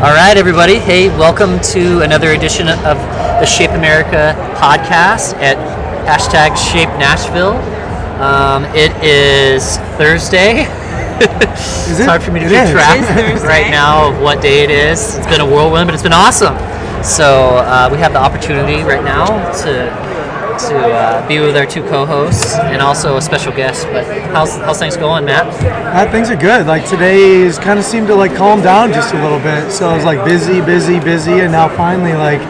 All right, everybody. Hey, welcome to another edition of the Shape America podcast at hashtag Shape Nashville. Um, it is Thursday. Is it's it? hard for me to keep track It is Thursday. right now of what day it is. It's been a whirlwind, but it's been awesome. So uh, we have the opportunity right now to to uh, be with our two co-hosts and also a special guest. But how's how's things going, Matt? Uh, things are good. Like today's kind of seemed to like calm down just a little bit. So I was like busy, busy, busy, and now finally like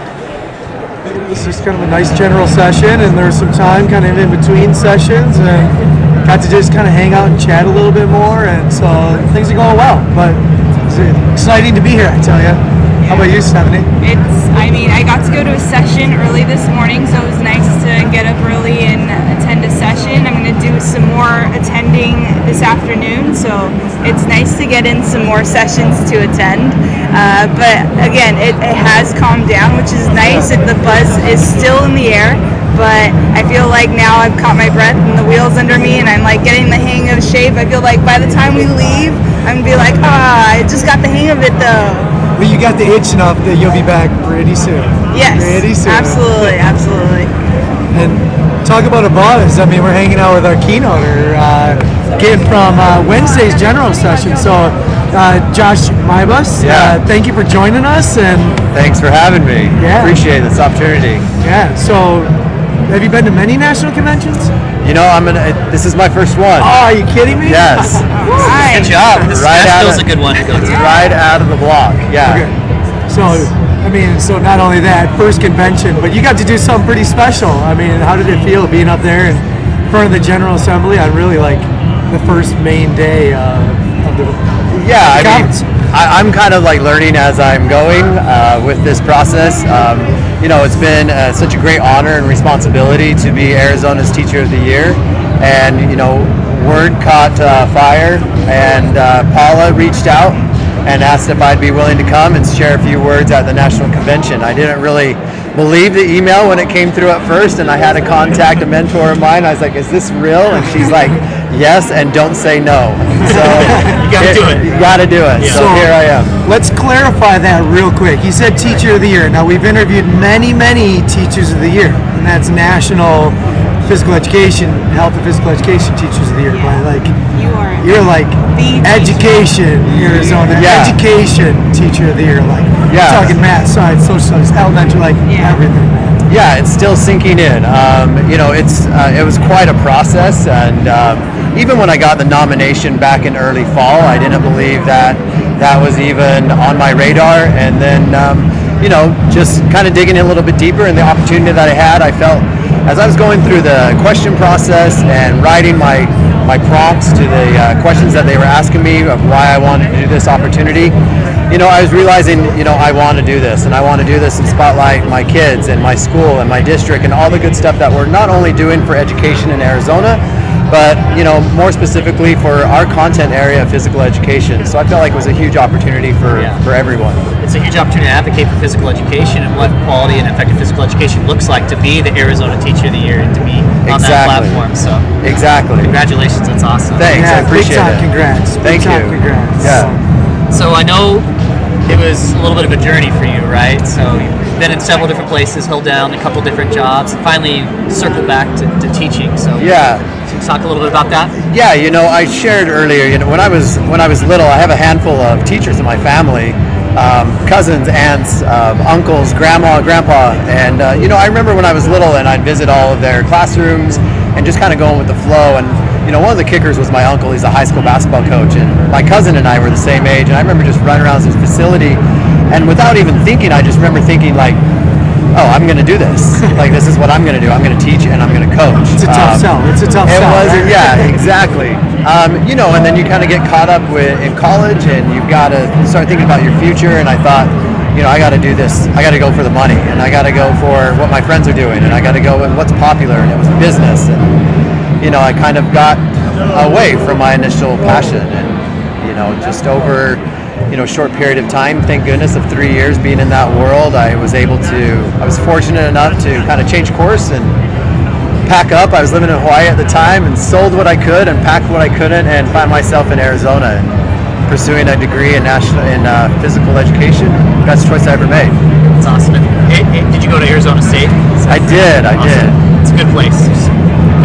it's just kind of a nice general session, and there's some time kind of in between sessions, and got to just kind of hang out and chat a little bit more, and so things are going well. But it's exciting to be here, I tell you. How about you, Stephanie? It's, I mean, I got to go to a session early this morning, so it was nice to get up early and attend a session. I'm going to do some more attending this afternoon, so it's nice to get in some more sessions to attend. Uh, but again, it, it has calmed down, which is nice. The buzz is still in the air, but I feel like now I've caught my breath and the wheels under me, and I'm like getting the hang of shape. I feel like by the time we leave, I'm gonna be like, ah, I just got the hang of it though. Well, you got the itch enough that you'll be back pretty soon. Yes, Pretty soon. absolutely, absolutely. And talk about a buzz. I mean, we're hanging out with our keynoter, uh, kid from uh, Wednesday's general session. So, uh, Josh Meibos, Yeah. uh, thank you for joining us. And Thanks for having me. Yeah. Appreciate this opportunity. yeah, so have you been to many national conventions? You know, I'm gonna. This is my first one. Oh, are you kidding me? Yes, Hi. Good job. This Right out Nashville's a good one to go to. right out of the block. Yeah. Okay. So, I mean, so not only that, first convention, but you got to do something pretty special. I mean, how did it feel being up there in front of the General Assembly on really like the first main day uh, of the Yeah, I mean. I, I'm kind of like learning as I'm going uh, with this process. Um, you know, it's been uh, such a great honor and responsibility to be Arizona's Teacher of the Year, and you know, word caught uh, fire, and uh, Paula reached out and asked if I'd be willing to come and share a few words at the national convention. I didn't really believe the email when it came through at first, and I had to contact a mentor of mine. I was like, "Is this real?" And she's like, "Yes, and don't say no." So You gotta do it. You gotta do it. So, So- here I am. Let's clarify that real quick. You said Teacher of the Year. Now we've interviewed many, many Teachers of the Year, and that's National Physical Education, Health and Physical Education Teachers of the Year. But like, You are. you're like The Education Arizona Yeah. Education Teacher of the Year. Like, Yeah. we're talking math, science, social studies, elementary, like Yeah. everything. Man. Yeah, it's still sinking in. Um, you know, it's uh, it was quite a process, and um, even when I got the nomination back in early fall, I didn't believe that that was even on my radar. And then, um, you know, just kind of digging in a little bit deeper, and the opportunity that I had, I felt as I was going through the question process and writing my my prompts to the uh, questions that they were asking me of why I wanted to do this opportunity. You know, I was realizing, you know, I want to do this, and I want to do this and spotlight my kids and my school and my district and all the good stuff that we're not only doing for education in Arizona, but you know, more specifically for our content area of physical education. So I felt like it was a huge opportunity for Yeah. for everyone. It's a huge opportunity to advocate for physical education and what quality and effective physical education looks like to be the Arizona Teacher of the Year and to be on that platform. So, Exactly. congratulations. That's awesome. Thanks. I Yeah, appreciate big time it. congrats. Big Thank time you. Congrats. Yeah. So I know it was a little bit of a journey for you, right? So you've been in several different places, held down a couple different jobs, and finally circled back to, to teaching. So Yeah. Talk a little bit about that? Yeah, you know, I shared earlier. You know, when I was when I was little, I have a handful of teachers in my family, um, cousins, aunts, um, uncles, grandma, grandpa, and uh, you know, I remember when I was little and I'd visit all of their classrooms and just kind of going with the flow. And you know, one of the kickers was my uncle. He's a high school basketball coach, and my cousin and I were the same age. And I remember just running around his facility, and without even thinking, I just remember thinking like. Oh, I'm going to do this. like this is what I'm going to do. I'm going to teach and I'm going to coach. It's a tough Um, sell. It's a tough it sell. was, right? yeah, exactly. Um, you know, and then you kind of get caught up with in college, and you've got to start thinking about your future. And I thought, you know, I got to do this. I got to go for the money, and I got to go for what my friends are doing, and I got to go with what's popular. And it was business, and you know, I kind of got away from my initial passion, and you know, just over you know short period of time thank goodness of three years being in that world i was able to i was fortunate enough to kind of change course and pack up i was living in hawaii at the time and sold what i could and packed what i couldn't and find myself in arizona and pursuing a degree in national in uh, physical education. Best choice I ever made. It's awesome. It- it- did you go to Arizona State? I did. I did. It's a good place. There's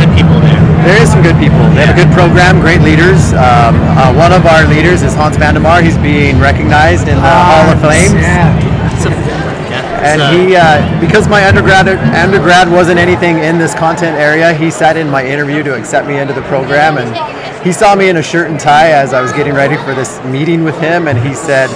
good people there. There is some good people. They have a good program, great leaders. Um, uh, one of our leaders is Hans van der Mars. He's being recognized in the Hall of Fame. Yeah. It's a, yeah, And he, uh, because my undergrad undergrad wasn't anything in this content area, he sat in my interview to accept me into the program, and he saw me in a shirt and tie as I was getting ready for this meeting with him, and he said,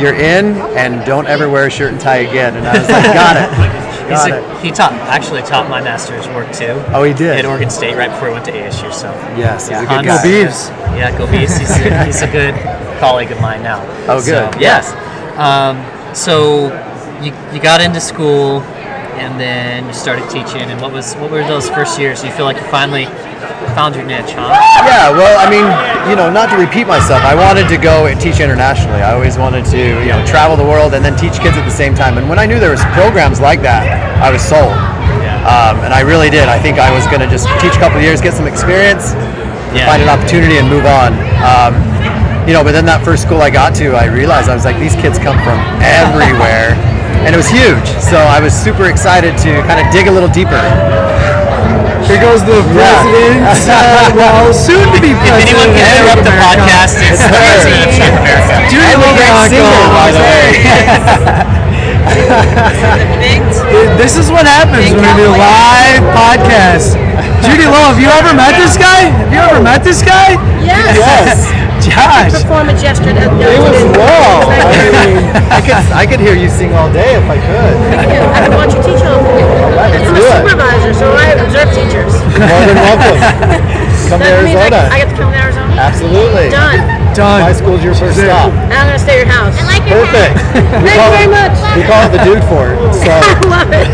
"You're in, and don't ever wear a shirt and tie again." And I was like, "Got it, he's a, it." he taught actually taught my master's work too. Oh, he did. At Oregon State right before he went to ASU. So Yes, he's yeah, a good Hans- guy. Beavs. Yeah, go Beavs. He's a, he's a good colleague of mine now. Oh, So, good. yes. Um, so you, you got into school and then you started teaching. And what was what were those first years? You feel like you finally found your niche, huh? Yeah, well, I mean, you know, not to repeat myself, I wanted to go and teach internationally. I always wanted to, you know, travel the world and then teach kids at the same time. And when I knew there was programs like that, I was sold. Um, and I really did. I think I was going to just teach a couple of years, get some experience, Yeah. find an opportunity, and move on. Um, you know, but then that first school I got to, I realized I was like, these kids come from everywhere, and it was huge. So I was super excited to kind of dig a little deeper. Here goes the president. uh, well, soon to be president. If anyone can interrupt the America. podcast, it's President of America. Judy And a great LoBianco. singer, by the way. This is what happens when we do live podcasts. Judy Lowe, have you ever met this guy? Have you ever met this guy? Yes. Yes. Josh. Performance yesterday. It was long. I mean, I could, I could hear you sing all day if I could. I can watch you teach all day. let's I'm a supervisor, so I observe teachers. More than welcome. Come to That means I, Arizona. I get to come to Arizona. Absolutely. Done. Done. My school's your first stop. And I'm gonna stay at your house. I like Perfect. We Thank call you very it- much. We call it the dude fort. So I love it.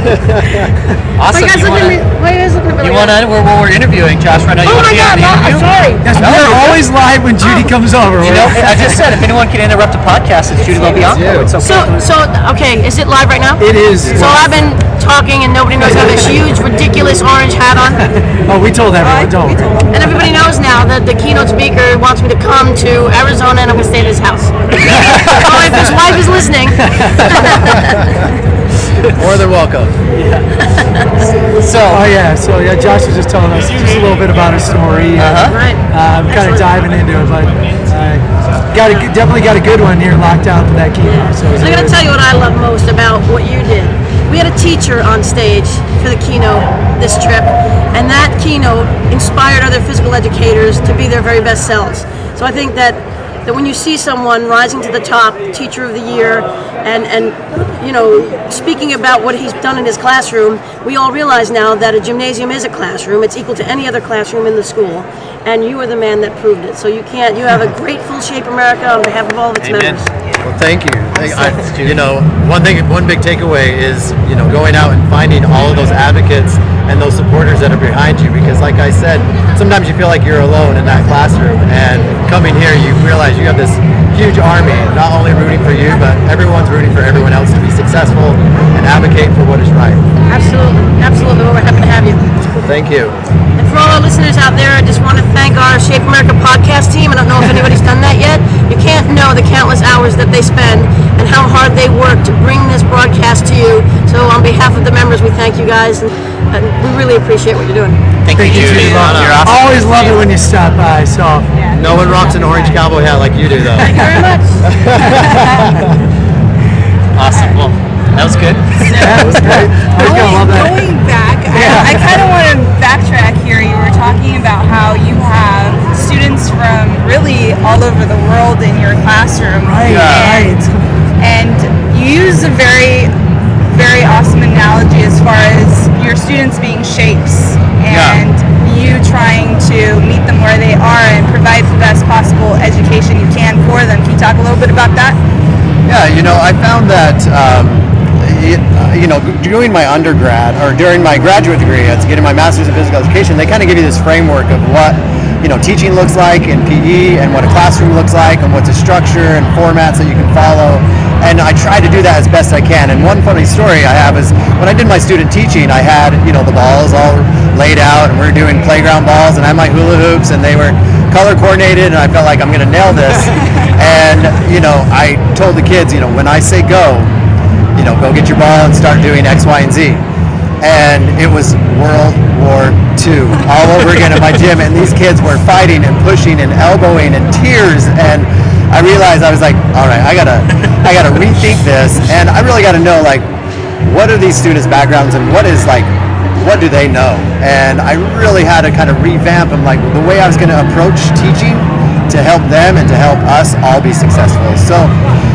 Awesome. Why you guys You at me? wanna, Why you guys looking at me? you like wanna, we're, we're interviewing Josh right now. You Oh wanna my be God! on the No, I'm interview? sorry. Yes, we're oh. always live when Judy oh. comes over. You know, I just said if anyone can interrupt a podcast, it's Judy LoBianco. It's okay. So, so okay, is it live right now? It is. So I've been talking and nobody knows I have this huge, ridiculous orange hat on. Oh, we told everyone. Don't. And everybody knows now that the keynote speaker wants me to come to Arizona and I'm going to stay at his house. so if his wife is listening, more than welcome. So, Oh yeah. So yeah, Josh was just telling us just a little bit about his story. Uh-huh. right. Um, kind of diving into it, but uh, got a, definitely got a good one here locked down for that keynote. So So I'm going to tell you what I love most about what you did. We had a teacher on stage for the keynote this trip, and that keynote inspired other physical educators to be their very best selves. So I think that that when you see someone rising to the top, teacher of the year, and and you know speaking about what he's done in his classroom, we all realize now that a gymnasium is a classroom. It's equal to any other classroom in the school, and you are the man that proved it. So you can't. You have a great full shape America on behalf of all of its Amen. members. Well, thank you. I, I- you know, one thing, one big takeaway is you know going out and finding all of those advocates and those supporters that are behind you. Because, like I said, sometimes you feel like you're alone in that classroom, and coming here, you realize you have this huge army, not only rooting for you, but everyone's rooting for everyone else to be successful and advocate for what is right. Absolutely, absolutely. Well, we're happy to have you. So, thank you. And for all our listeners out there, I just want to thank our Shape America podcast team. I don't know if anybody's done that yet. You can't know the countless hours that they spend and how hard they work to bring this broadcast to you. So, on behalf of the members, we thank you guys, and, and we really appreciate what you're doing. thank, Thank you, you, Judy. Judy Lowe. You're awesome. Always love it when you stop by. So No one rocks an orange cowboy hat like you do, though. Thank you very much. Awesome. Well, that was good. yeah, it was great. You're gonna love that. Going back, I, I kind of want to backtrack here. You were talking about how you have students from really all over the world in your classroom. Right, Yeah. And, right. and you use a very, very awesome analogy as far as your students being shapes and you trying to meet them where they are and provide the best possible education you can for them. Can you talk a little bit about that? Yeah, you know, I found that, um, you know, doing my undergrad or during my graduate degree, it's getting my master's in physical education, they kind of give you this framework of what, you know, teaching looks like in PE and what a classroom looks like and what's a structure and formats that you can follow. And I try to do that as best I can. And one funny story I have is when I did my student teaching, I had, you know, the balls all laid out and we are doing playground balls and I had my hula hoops and they were color coordinated, and I felt like I'm going to nail this. and you know, I told the kids, you know, when I say go, you know, go get your ball and start doing X, Y, and Z. And it was World War II all over again at my gym, and these kids were fighting and pushing and elbowing and tears. And I realized I was like, all right, I gotta, I gotta rethink this, and I really got to know like, what are these students' backgrounds and what is like what do they know? And I really had to kind of revamp them, like the way I was to approach teaching to help them and to help us all be successful. So,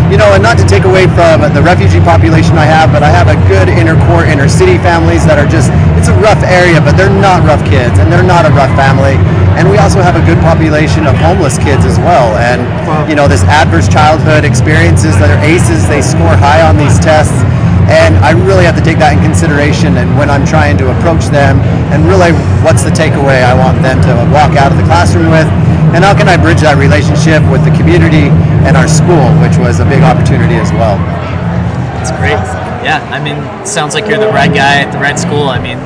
you know, and not to take away from the refugee population I have, but I have a good inner core inner city families that are just, it's a rough area, but they're not rough kids and they're not a rough family. And we also have a good population of homeless kids as well. And, you know, this adverse childhood experiences, they're ACEs, they score high on these tests and I really have to take that in consideration and when I'm trying to approach them and really what's the takeaway I want them to walk out of the classroom with and how can I bridge that relationship with the community and our school which was a big opportunity as well. That's great. Yeah, I mean, sounds like you're the right guy at the right school. I mean,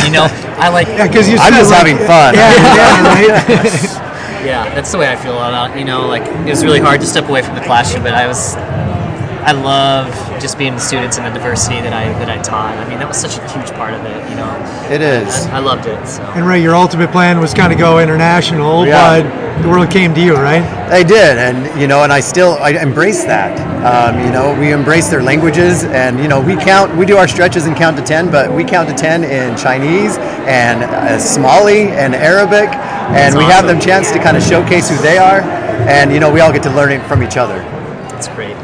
you know, I like. Yeah, because you I'm just like- having fun. Yeah, yeah, right. Yeah, that's the way I feel about it. You know, like it was really hard to step away from the classroom, but I was, I love just being the students and the diversity that I that I taught. I mean, that was such a huge part of it. You know, It is. I, I loved it. So And Ray, your ultimate plan was kind of go international, Yeah. but the world came to you, right? They did, and you know, and I still I embrace that. Um, you know, we embrace their languages, and you know, we count, we do our stretches and count to ten, but we count to ten in Chinese and uh, Somali and Arabic, and we have them chance to kind of showcase who they are, and you know, we all get to learn it from each other. that's great.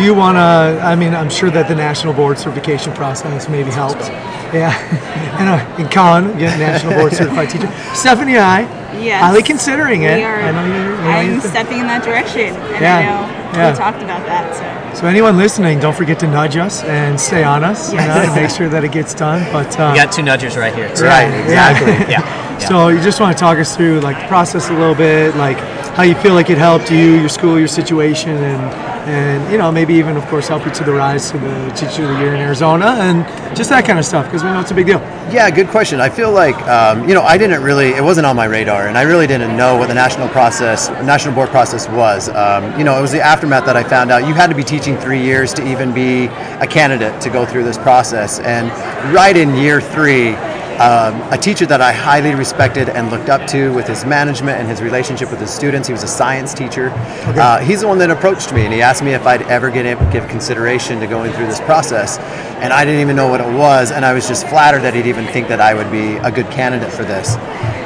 Do you want to? I mean, I'm sure that the national board certification process maybe helped. Yeah, and uh, in Con, again, national board certified teacher. Stephanie and I, Yes. highly considering it. We are, I know you. you know, I'm you- stepping in that direction, and Yeah, I know yeah. we talked about that. So So anyone listening, don't forget to nudge us and stay on us, you know, to make sure that it gets done. But uh, We got two nudgers right here. So. Right, Yeah. exactly. Yeah. So you just want to talk us through like the process a little bit, like how you feel like it helped you, your school, your situation, and and you know maybe even of course help you to the rise to the teacher of the year in Arizona and just that kind of stuff because we know it's a big deal. Yeah, good question. I feel like um, you know I didn't really it wasn't on my radar, and I really didn't know what the national process, national board process was. Um, you know, it was the aftermath that I found out you had to be teaching three years to even be a candidate to go through this process, and right in year three. Um, a teacher that I highly respected and looked up to with his management and his relationship with his students. He was a science teacher. Uh, he's the one that approached me and he asked me if I'd ever get give consideration to going through this process. And I didn't even know what it was, and I was just flattered that he'd even think that I would be a good candidate for this.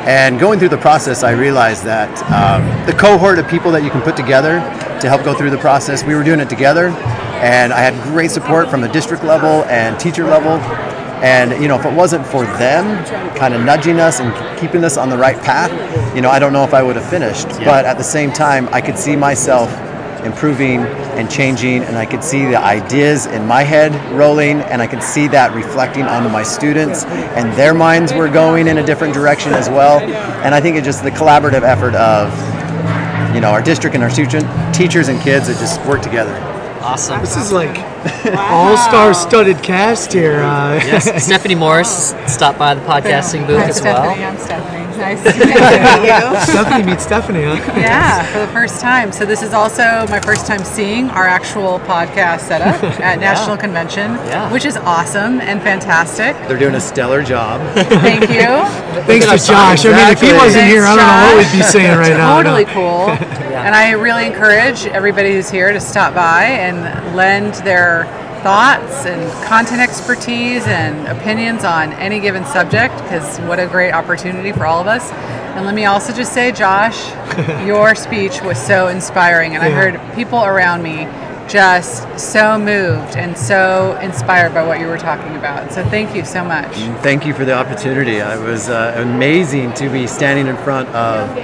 And going through the process, I realized that um, the cohort of people that you can put together to help go through the process, we were doing it together, and I had great support from the district level and teacher level. And you know, if it wasn't for them kind of nudging us and keeping us on the right path, you know, I don't know if I would have finished. But at the same time, I could see myself improving and changing and I could see the ideas in my head rolling and I could see that reflecting onto my students and their minds were going in a different direction as well. And I think it's just the collaborative effort of you know our district and our student, teachers and kids that just work together Awesome. This is like all-star studded cast here. Uh, Yes, Stephanie Morris stopped by the podcasting booth Hi, as Stephanie. well. I'm Stephanie. Nice to meet you. Stephanie meets Stephanie, huh? Yeah, for the first time. So this is also my first time seeing our actual podcast setup at National Convention, Yeah. which is awesome and fantastic. they're doing a stellar job Thank you. Thanks to Josh. I mean, if he wasn't here, I don't know what we'd be saying right now. totally cool. And I really encourage everybody who's here to stop by and lend their thoughts and content expertise and opinions on any given subject because what a great opportunity for all of us. And let me also just say, Josh, your speech was so inspiring, and I heard people around me just so moved and so inspired by what you were talking about. So thank you so much. Thank you for the opportunity. It was uh, amazing to be standing in front of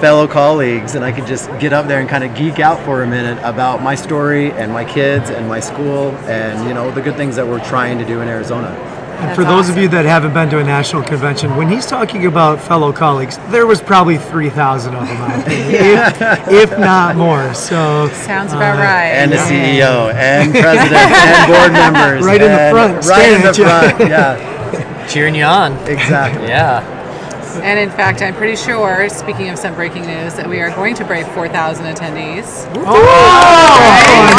fellow colleagues and I could just get up there and kind of geek out for a minute about my story and my kids and my school and you know the good things that we're trying to do in Arizona. And for those of you that haven't been to a national convention, when he's talking about fellow colleagues, there was probably 3,000 of them out there, if, if not more. So Sounds uh, about right. And the CEO and president and board members. Right in the front, Right staring in the front. Yeah, Cheering you on. exactly. Yeah. And in fact, I'm pretty sure, speaking of some breaking news, that we are going to break 4,000 attendees. Oh,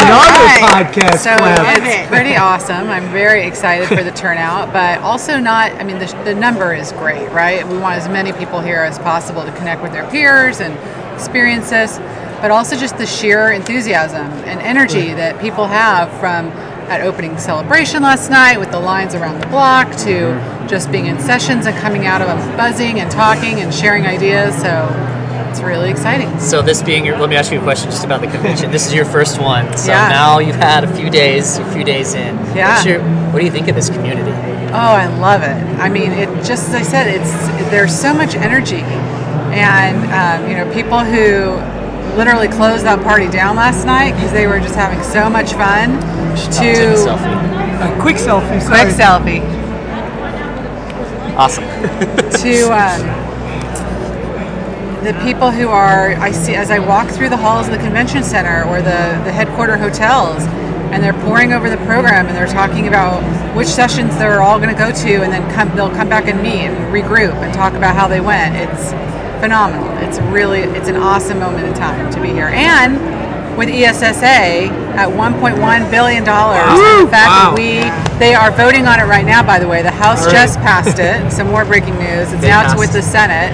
another Right. podcast So clap. it's pretty awesome. I'm very excited for the turnout, but also not, I mean, the, the number is great, right? We want as many people here as possible to connect with their peers and experience this, but also just the sheer enthusiasm and energy that people have from at opening celebration last night with the lines around the block to just being in sessions and coming out of them buzzing and talking and sharing ideas. So it's really exciting. So this being your, let me ask you a question just about the convention. this is your first one, so Yeah. now you've had a few days, a few days in. Yeah. Your, what do you think of this community? Oh, I love it. I mean, it just as I said, it's there's so much energy, and um, you know, people who literally closed that party down last night because they were just having so much fun. To selfie. A quick selfie. Sorry. quick selfie Awesome. to um, the people who are I see as I walk through the halls of the convention center or the the headquarter hotels, and they're pouring over the program and they're talking about which sessions they're all going to go to, and then come they'll come back and meet and regroup and talk about how they went. It's phenomenal. It's really it's an awesome moment in time to be here and. With ESSA at 1.1 billion dollars, and the fact that we they are voting on it right now. By the way, the House just passed it. Some more breaking news. It's They now it's passed. with the Senate,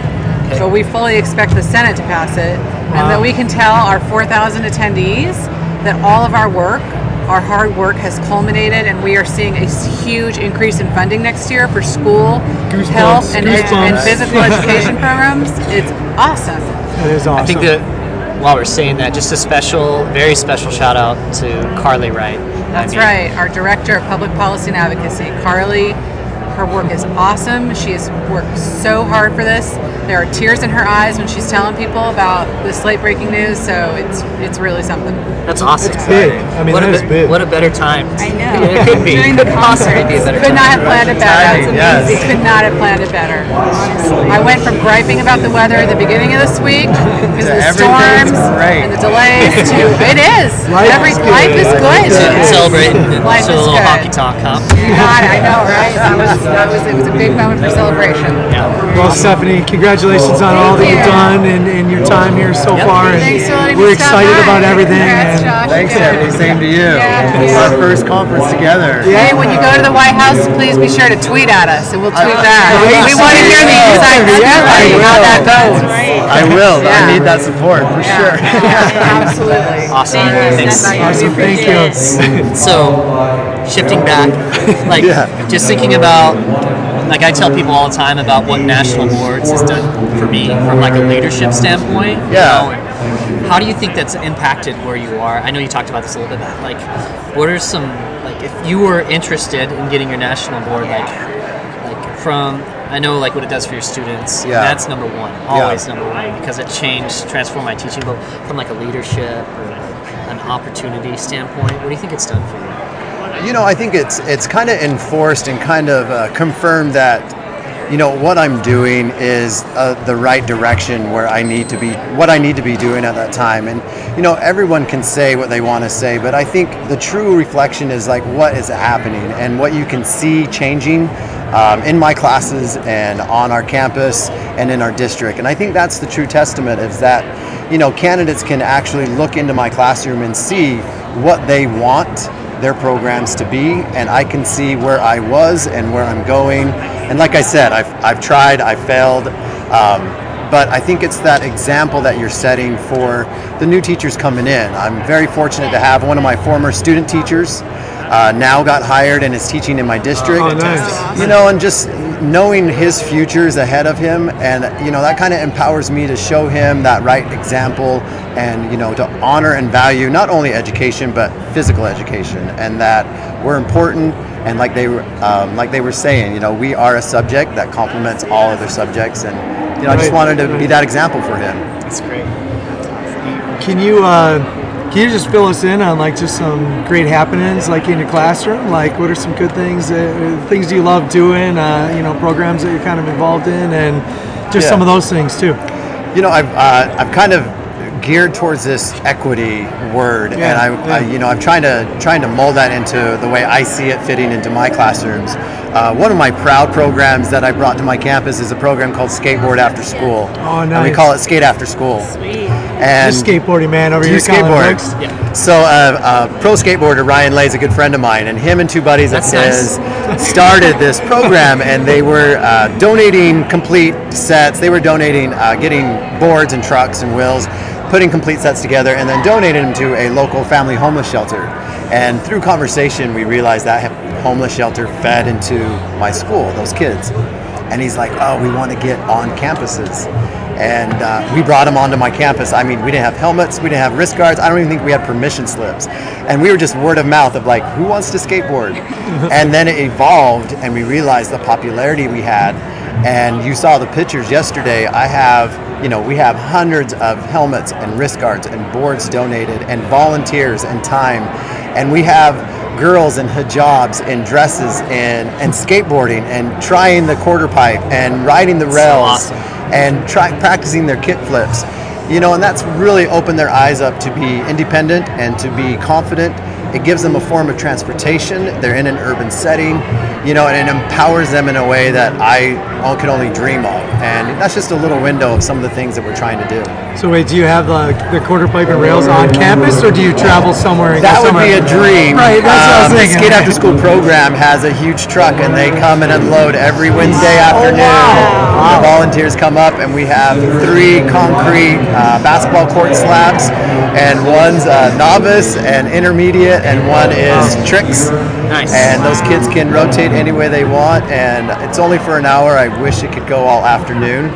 Okay. but we fully expect the Senate to pass it, and that we can tell our 4,000 attendees that all of our work, our hard work, has culminated, and we are seeing a huge increase in funding next year for school, health, and, ed- and physical education programs. It's awesome. It is awesome. I think that while we're saying that, just a special, very special shout out to Carly Wright. That's I mean, right. Our director of public policy and advocacy, Carly. Her work is awesome. She has worked so hard for this. There are tears in her eyes when she's telling people about this late breaking news. So it's it's really something. That's awesome. It's big. I mean, what, that a, is be- big. what a better time. I know. It could be. During the Could be Could not have planned it better. Timing, yes. We could not have planned it better. I went from griping about the weather at the beginning of this week because of the everything's to it is. Life Every is life good. is good. Ce- Celebrating and Life do a is little good. hockey talk, huh? God, I know, right? That was that was it was a big moment for celebration. Yeah. Well, Stephanie, congratulations on all that you've done and, and your time here so Yep. far. And Thanks for letting we're stop excited by. about everything. Congrats, Josh. Thanks, again. Stephanie. Same to you. Yeah, It's yeah. our first conference together. Yeah. Hey, when you go to the White House, please be sure to tweet at us, and we'll tweet uh, back. Great. We want to hear the inside scoop on how that goes. I will. Yeah. I need that support for sure. Absolutely. Awesome. Thanks. awesome. Thank you. So, shifting back, like Yeah. just thinking about, like I tell people all the time about what national boards has done for me from like a leadership standpoint. you Yeah. know, how do you think that's impacted where you are? I know you talked about this a little bit. But like, what are some like if you were interested in getting your national board, like, like from I know like what it does for your students. Yeah. That's number one, always number one, because it changed, transformed my teaching. But from like a leadership or an opportunity standpoint, what do you think it's done for you? You know, I think it's it's kind of enforced and kind of uh, confirmed that you know what I'm doing is uh, the right direction where I need to be, what I need to be doing at that time. And you know, everyone can say what they want to say, but I think the true reflection is like what is happening and what you can see changing. Um, in my classes and on our campus and in our district. And I think that's the true testament is that, you know, candidates can actually look into my classroom and see what they want their programs to be. And I can see where I was and where I'm going. And like I said I've, I've tried I've failed. Um, but I think it's that example that you're setting for the new teachers coming in. I'm very fortunate to have one of my former student teachers uh, now got hired and is teaching in my district. Oh, nice. you know and just knowing his future is ahead of him and you know that kind of empowers me to show him that right example and you know to honor and value not only education but physical education and that we're important and like they were um, like they were saying you know we are a subject that complements all other subjects and you know i just wanted to be that example for him. That's great. Can you uh, can you just fill us in on like just some great happenings like in your classroom? Like what are some good things? Uh, things you love doing? Uh, you know, programs that you're kind of involved in, and just Yeah. some of those things too. you know i've uh, i've kind of geared towards this equity word, Yeah, and I, yeah. I, you know, I'm trying to trying to mold that into the way I see it fitting into my classrooms. Uh, one of my proud programs that I brought to my campus is a program called Skateboard After School. Oh, And we call it Skate After School. Sweet. And This skateboarding man over here. you Colin skateboard? Brooks. So, uh, uh, pro skateboarder Ryan Lay is a good friend of mine, and him and two buddies of That's his started this program, and they were uh, donating complete sets. They were donating, uh, getting boards and trucks and wheels, putting complete sets together, and then donated them to a local family homeless shelter. And through conversation, we realized that homeless shelter fed into my school, those kids. And he's like, "Oh, we want to get on campuses." and uh, we brought them onto my campus. I mean, we didn't have helmets, we didn't have wrist guards. I don't even think we had permission slips, and we were just word of mouth of like, who wants to skateboard? and then it evolved, and we realized the popularity we had. And you saw the pictures yesterday. I have, you know, we have hundreds of helmets and wrist guards and boards donated, and volunteers and time, and we have girls in hijabs and dresses and, and skateboarding and trying the quarter pipe and riding the rails awesome. and try practicing their kick flips. You know, and that's really opened their eyes up to be independent and to be confident. It gives them a form of transportation. They're in an urban setting, you know, and it empowers them in a way that I all could only dream of. And that's just a little window of some of the things that we're trying to do. So wait, do you have the, the quarter pipe and rails on campus, or do you travel somewhere? And go That would somewhere? be a dream. Right, that's what I was Um, the thinking. Skate After School program has a huge truck, and they come and unload every Wednesday afternoon. Oh, afternoon. The volunteers come up, and we have three concrete uh, basketball court slabs, and one's uh, novice and intermediate, and one is tricks. Nice. And those kids can rotate any way they want, and it's only for an hour. I wish it could go all afternoon.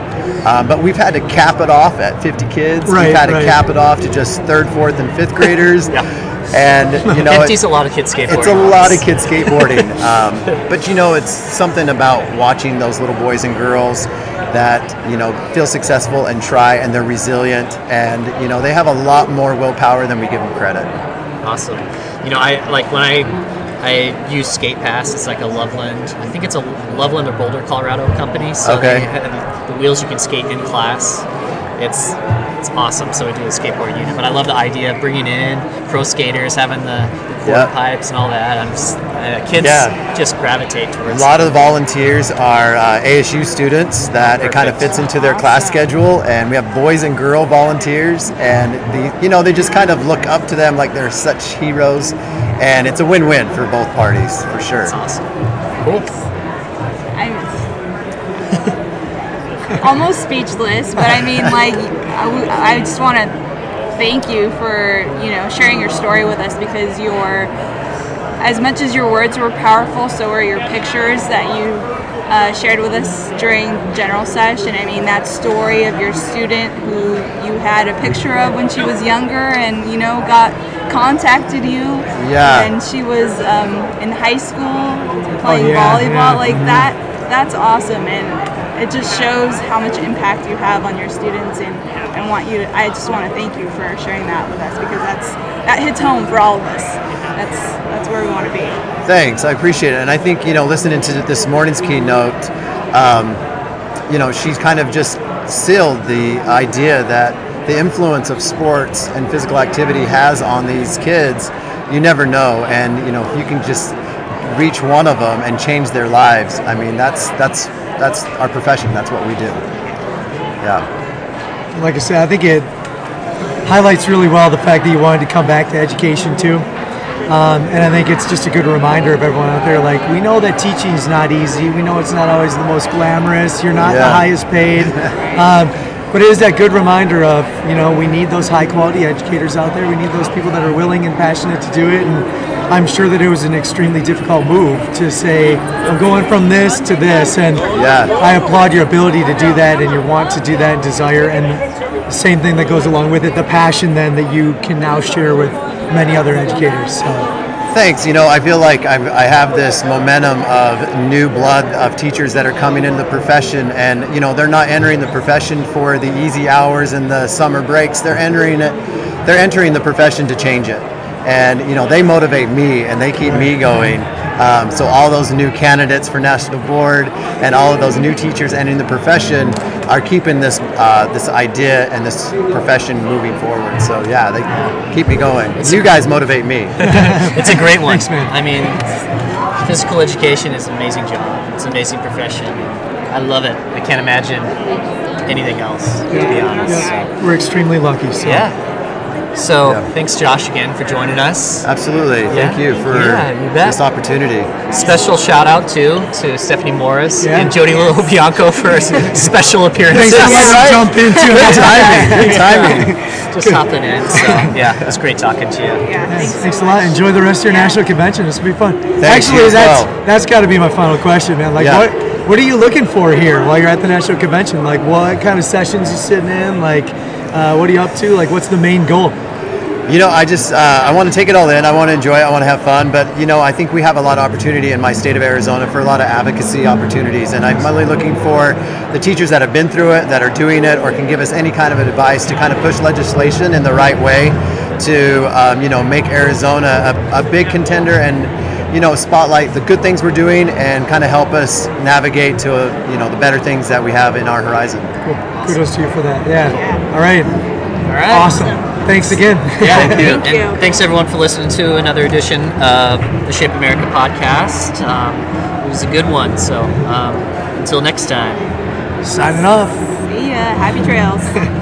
Um, but we've had to cap it off at 50 kids. Right, we've had to right. cap it off to just third, fourth, and fifth graders. And you know, Empties a lot of kids skateboarding. it's a lot of kids skateboarding. um, but you know, it's something about watching those little boys and girls that you know feel successful and try, and they're resilient, and you know they have a lot more willpower than we give them credit. Awesome. You know, I like when I I use Skate Pass. It's like a Loveland. I think it's a Loveland or Boulder, Colorado company. So Okay. they the wheels you can skate in class. It's it's awesome. So we do a skateboard unit, but I love the idea of bringing in pro skaters, having the, the quarter Yeah. pipes and all that. I'm just, uh, kids Yeah. just gravitate towards. A towards. lot of the volunteers are uh, ASU students that it kind of fits into their class schedule, and we have boys and girl volunteers, and the you know they just kind of look up to them like they're such heroes, and it's a win-win for both parties for sure. It's awesome. Cool. I'm almost speechless, but I mean, like, I, w- I just want to thank you for you know sharing your story with us because your as much as your words were powerful, so were your pictures that you uh, shared with us during general session. I mean, that story of your student who you had a picture of when she was younger, and you know got contacted you. Yeah. And she was um, in high school playing yeah, volleyball. yeah, like mhm. that. That's awesome, and it just shows how much impact you have on your students. And I want you to. I just want to thank you for sharing that with us because that's that hits home for all of us. That's that's where we want to be. Thanks, I appreciate it. And I think you know, listening to this morning's keynote, um, you know, she's kind of just sealed the idea that the influence of sports and physical activity has on these kids. You never know, and you know, if you can just reach one of them and change their lives, I mean, that's that's that's our profession. That's what we do. Yeah. like I said, I think it highlights really well the fact that you wanted to come back to education too. Um, and I think it's just a good reminder of everyone out there. Like we know that teaching is not easy. We know it's not always the most glamorous. You're not the highest paid. Um, but it is that good reminder of you know we need those high quality educators out there. We need those people that are willing and passionate to do it. And I'm sure that it was an extremely difficult move to say I'm going from this to this. And Yeah. I applaud your ability to do that and your want to do that and desire and the same thing that goes along with it, the passion then that you can now share with many other educators. So Thanks. You know, I feel like I've, I have this momentum of new blood of teachers that are coming into the profession, and you know, they're not entering the profession for the easy hours and the summer breaks. They're entering it. They're entering the profession to change it. and you know they motivate me and they keep me going. Um, so all those new candidates for national board and all of those new teachers entering the profession are keeping this uh, this idea and this profession moving forward. So yeah, they keep me going. You guys motivate me. It's a great one. Thanks, man. I mean, physical education is an amazing job. It's an amazing profession. I love it. I can't imagine anything else, to be honest. Yeah, we're extremely lucky. So. Yeah. So Yeah. thanks, Josh, again for joining us. Absolutely. Thank you for Yeah, you this opportunity. Special shout out too to Stephanie Morris Yeah. and Judy LoBianco for s- special appearances. Thanks for letting me jump into Good it. timing. Good timing. Just hopping in. So yeah, it was great talking to you. Yeah, thanks. Thanks a lot. Enjoy the rest of your national convention. This will be fun. Thanks, Actually, you that's well. that's got to be my final question, man. Like, Yeah. what what are you looking for here while you're at the national convention? Like, what kind of sessions you sitting in? Like, uh, what are you up to? Like, what's the main goal? You know, I just uh, I want to take it all in. I want to enjoy it. I want to have fun. But you know, I think we have a lot of opportunity in my state of Arizona for a lot of advocacy opportunities, and I'm really looking for the teachers that have been through it, that are doing it, or can give us any kind of advice to kind of push legislation in the right way to um, you know make Arizona a, a big contender and you know spotlight the good things we're doing and kind of help us navigate to uh, you know the better things that we have in our horizon. Cool. Kudos to you for that. Yeah. All right. All right. Awesome. Thanks again. Yeah, Thank and you. thanks everyone for listening to another edition of the Shape America podcast. Um, it was a good one. So um, until next time. Signing off. See ya. Happy trails.